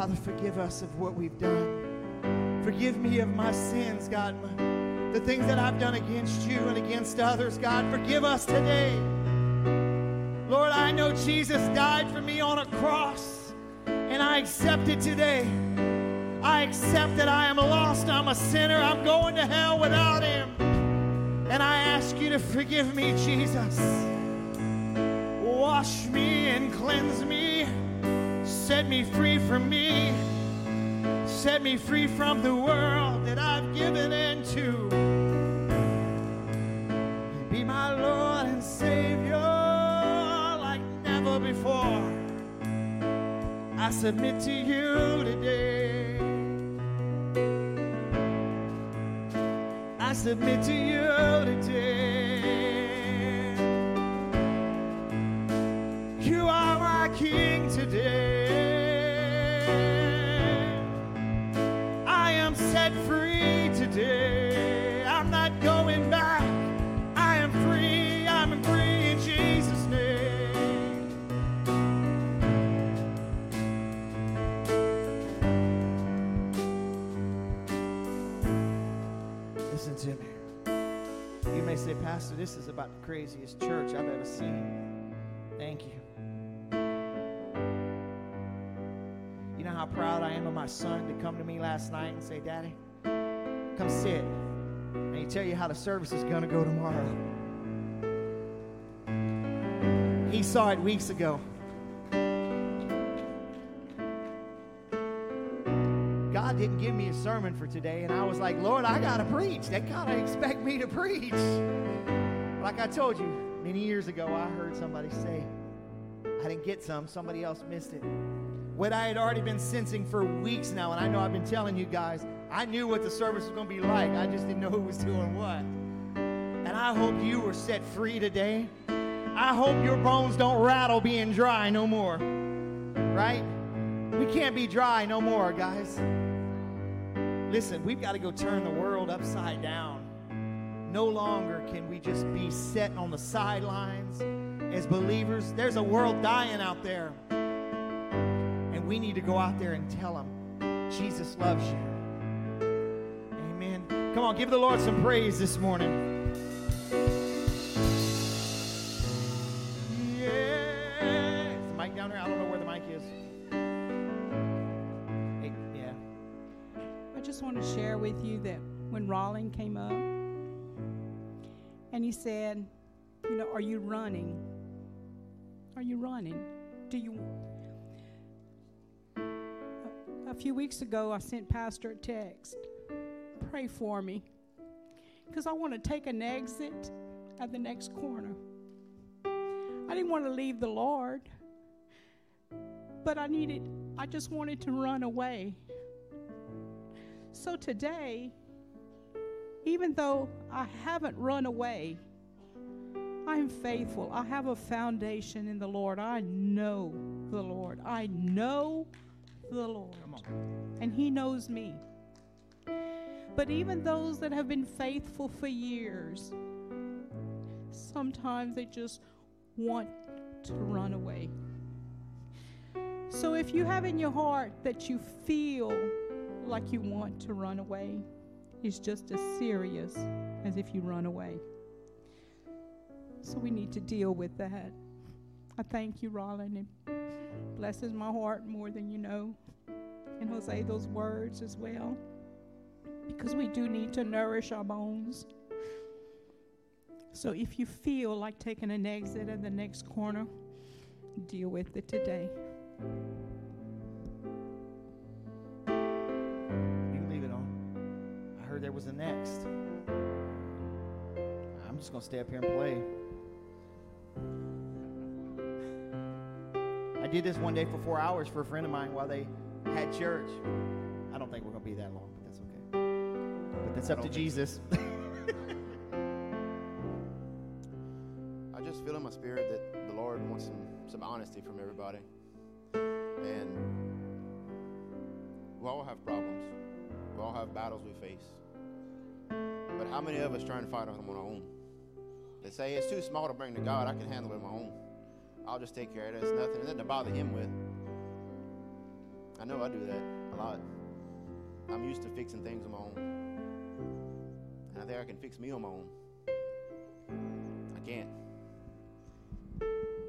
Father, forgive us of what we've done. Forgive me of my sins, God. my- The things that I've done against you and against others, God. Forgive us today. Lord, I know Jesus died for me on a cross, and I accept it today. I accept that I am lost. I'm a sinner. I'm going to hell without Him. And I ask you to forgive me, Jesus. Wash me and cleanse me. Me free from me. Set me free from the world that I've given into. Be my Lord and Savior like never before. I submit to you today. I submit to you today. You are my King today. Set free today. I'm not going back. I am free. I'm free in Jesus' name. Listen to me. You may say, Pastor, this is about the craziest church I've ever seen. Thank you. How proud I am of my son to come to me last night and say, Daddy, come sit. And he tell you how the service is going to go tomorrow. He saw it weeks ago. God didn't give me a sermon for today, and I was like, Lord, I got to preach. They kind of expect me to preach. Like I told you many years ago, I heard somebody say, I didn't get some, somebody else missed it. What I had already been sensing for weeks now, and I know I've been telling you guys, I knew what the service was going to be like. I just didn't know who was doing what. And I hope you were set free today. I hope your bones don't rattle being dry no more. Right? We can't be dry no more, guys. Listen, we've got to go turn the world upside down. No longer can we just be set on the sidelines as believers. There's a world dying out there. We need to go out there and tell them Jesus loves you. Amen. Come on, give the Lord some praise this morning. Yeah. The mic down there? I don't know where the mic is. Hey, yeah. I just want to share with you that when Rollin came up and he said, You know, are you running? Are you running? Do you. A, few weeks ago, I sent Pastor a text. Pray for me. Because I want to take an exit at the next corner. I didn't want to leave the Lord, but I needed, I just wanted to run away. So today, even though I haven't run away, I am faithful. I have a foundation in the Lord. I know the Lord. I know the Lord. And He knows me. But even those that have been faithful for years, sometimes they just want to run away. So if you have in your heart that you feel like you want to run away, it's just as serious as if you run away. So we need to deal with that. I thank you, Rollin. Blesses my heart more than you know. And Jose, those words as well. Because we do need to nourish our bones. So if you feel like taking an exit at the next corner, deal with it today. You can leave it on. I heard there was a next. I'm just going to stay up here and play. Did this one day for four hours for a friend of mine while they had church. I don't think we're going to be that long, but that's okay. But that's up to Jesus. I just feel in my spirit that the Lord wants some, some honesty from everybody. And we all have problems. We all have battles we face. But how many of us trying to fight them on our own? They say it's too small to bring to God. I can handle it on my own. I'll just take care of it. It's nothing. It's nothing to bother Him with. I know I do that a lot. I'm used to fixing things on my own. And I think I can fix me on my own. I can't.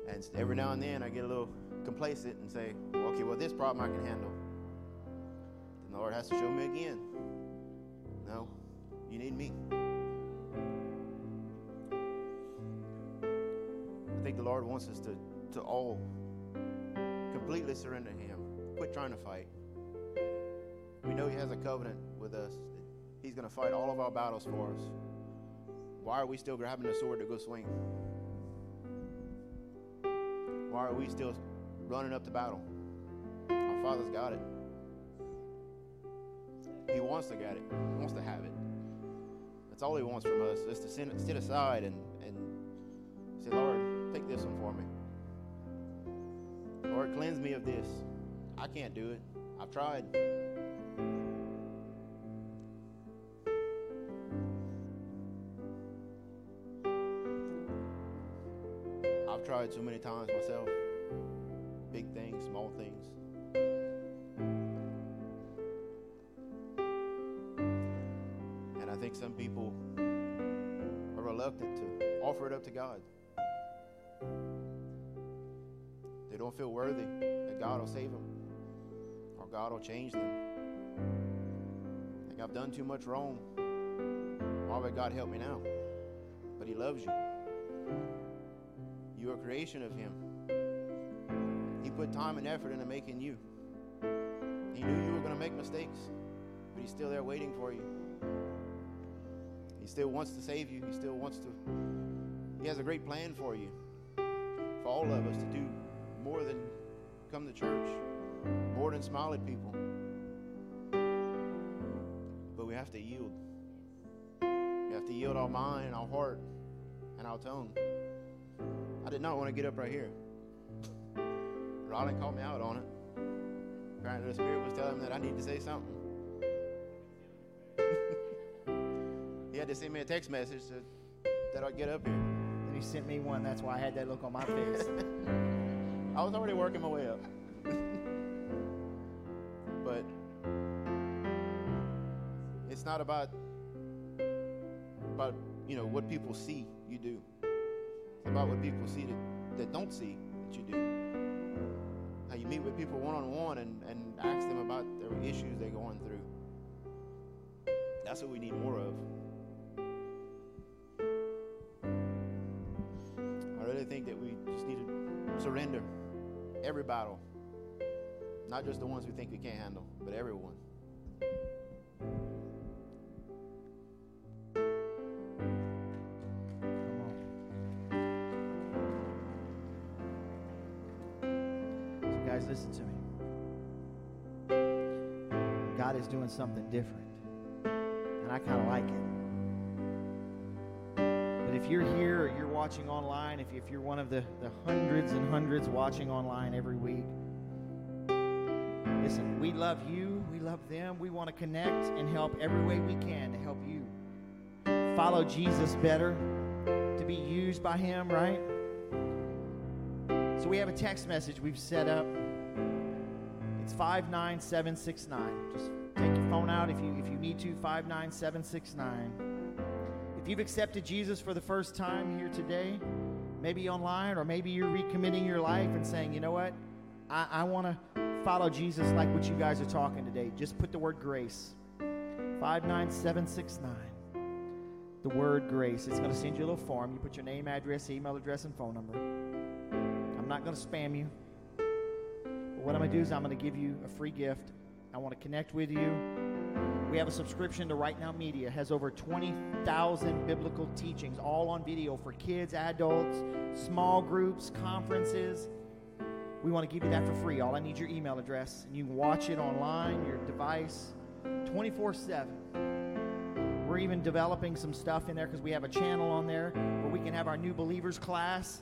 And every now and then I get a little complacent and say, okay, well, this problem I can handle. And the Lord has to show me again. No, you need me. Think the Lord wants us to, to all completely surrender Him. Quit trying to fight. We know He has a covenant with us. He's going to fight all of our battles for us. Why are we still grabbing the sword to go swing? Why are we still running up to battle? Our Father's got it. He wants to get it. He wants to have it. That's all He wants from us, is to sit, aside and, take this one for me. Lord, cleanse me of this. I can't do it. I've tried. I've tried so many times myself. Big things, small things. And I think some people are reluctant to offer it up to God. Don't feel worthy that God will save them or God will change them. I think I've done too much wrong. Why would God help me now? But He loves you. You are a creation of Him. He put time and effort into making you. He knew you were going to make mistakes, but He's still there waiting for you. He still wants to save you. He still wants to. He has a great plan for you, for all of us to do more than come to church, more than smile at people. But we have to yield. We have to yield our mind, our heart, and our tongue. I did not want to get up right here. Ronnie called me out on it. Apparently, the Spirit was telling him that I need to say something. he had to send me a text message to, that I'd get up here. And he sent me one. That's why I had that look on my face. I was already working my way up. but it's not about about you know what people see you do. It's about what people see that, that don't see that you do. How you meet with people one on one and and ask them about their issues they're going through. That's what we need more of. Battle. Not just the ones we think we can't handle, but everyone. So, guys, listen to me. God is doing something different, and I kind of like it. If you're here or you're watching online, if, if you're one of the, the hundreds and hundreds watching online every week, listen, we love you, we love them, we want to connect and help every way we can to help you follow Jesus better, to be used by Him, right? So we have a text message we've set up. It's 59769. Just take your phone out if you if you need to 59769. If you've accepted Jesus for the first time here today, maybe online or maybe you're recommitting your life and saying, "You know what? I, I want to follow Jesus like what you guys are talking today." Just put the word grace. 59769 the word grace. It's going to send you a little form. You put your name, address, email address, and phone number. I'm not going to spam you. But what I'm going to do is I'm going to give you a free gift. I want to connect with you. We have a subscription to RightNow Media. It has over 20,000 biblical teachings, all on video for kids, adults, small groups, conferences. We want to give you that for free. All I need your email address, and you can watch it online, your device, 24 7. We're even developing some stuff in there because we have a channel on there where we can have our new believers class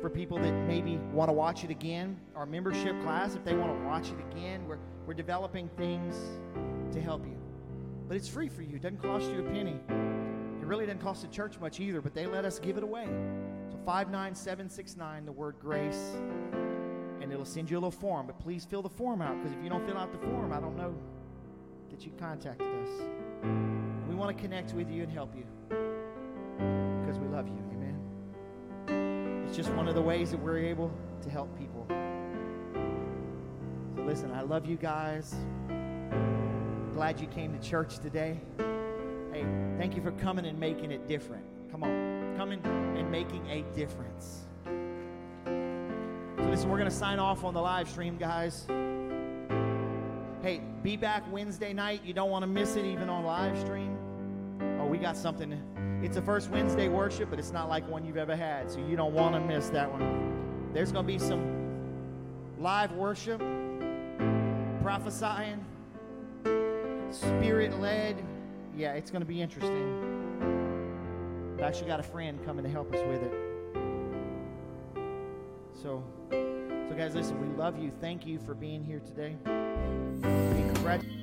for people that maybe want to watch it again. Our membership class, if they want to watch it again, we're, we're developing things to help you. But it's free for you, it doesn't cost you a penny. It really doesn't cost the church much either, but they let us give it away. So 59769, the word grace, and it'll send you a little form. But please fill the form out because if you don't fill out the form, I don't know that you contacted us. We want to connect with you and help you because we love you. Amen. It's just one of the ways that we're able to help people. So listen, I love you guys. Glad you came to church today. Hey, thank you for coming and making it different. Come on, coming and making a difference. So listen, we're going to sign off on the live stream, guys. Hey, be back Wednesday night. You don't want to miss it, even on live stream. Oh, we got something. It's the first Wednesday worship, but it's not like one you've ever had, so you don't want to miss that one. There's going to be some live worship, prophesying, spirit led. Yeah, it's going to be interesting. I've actually got a friend coming to help us with it. So, so guys, listen, we love you. Thank you for being here today. Congratulations.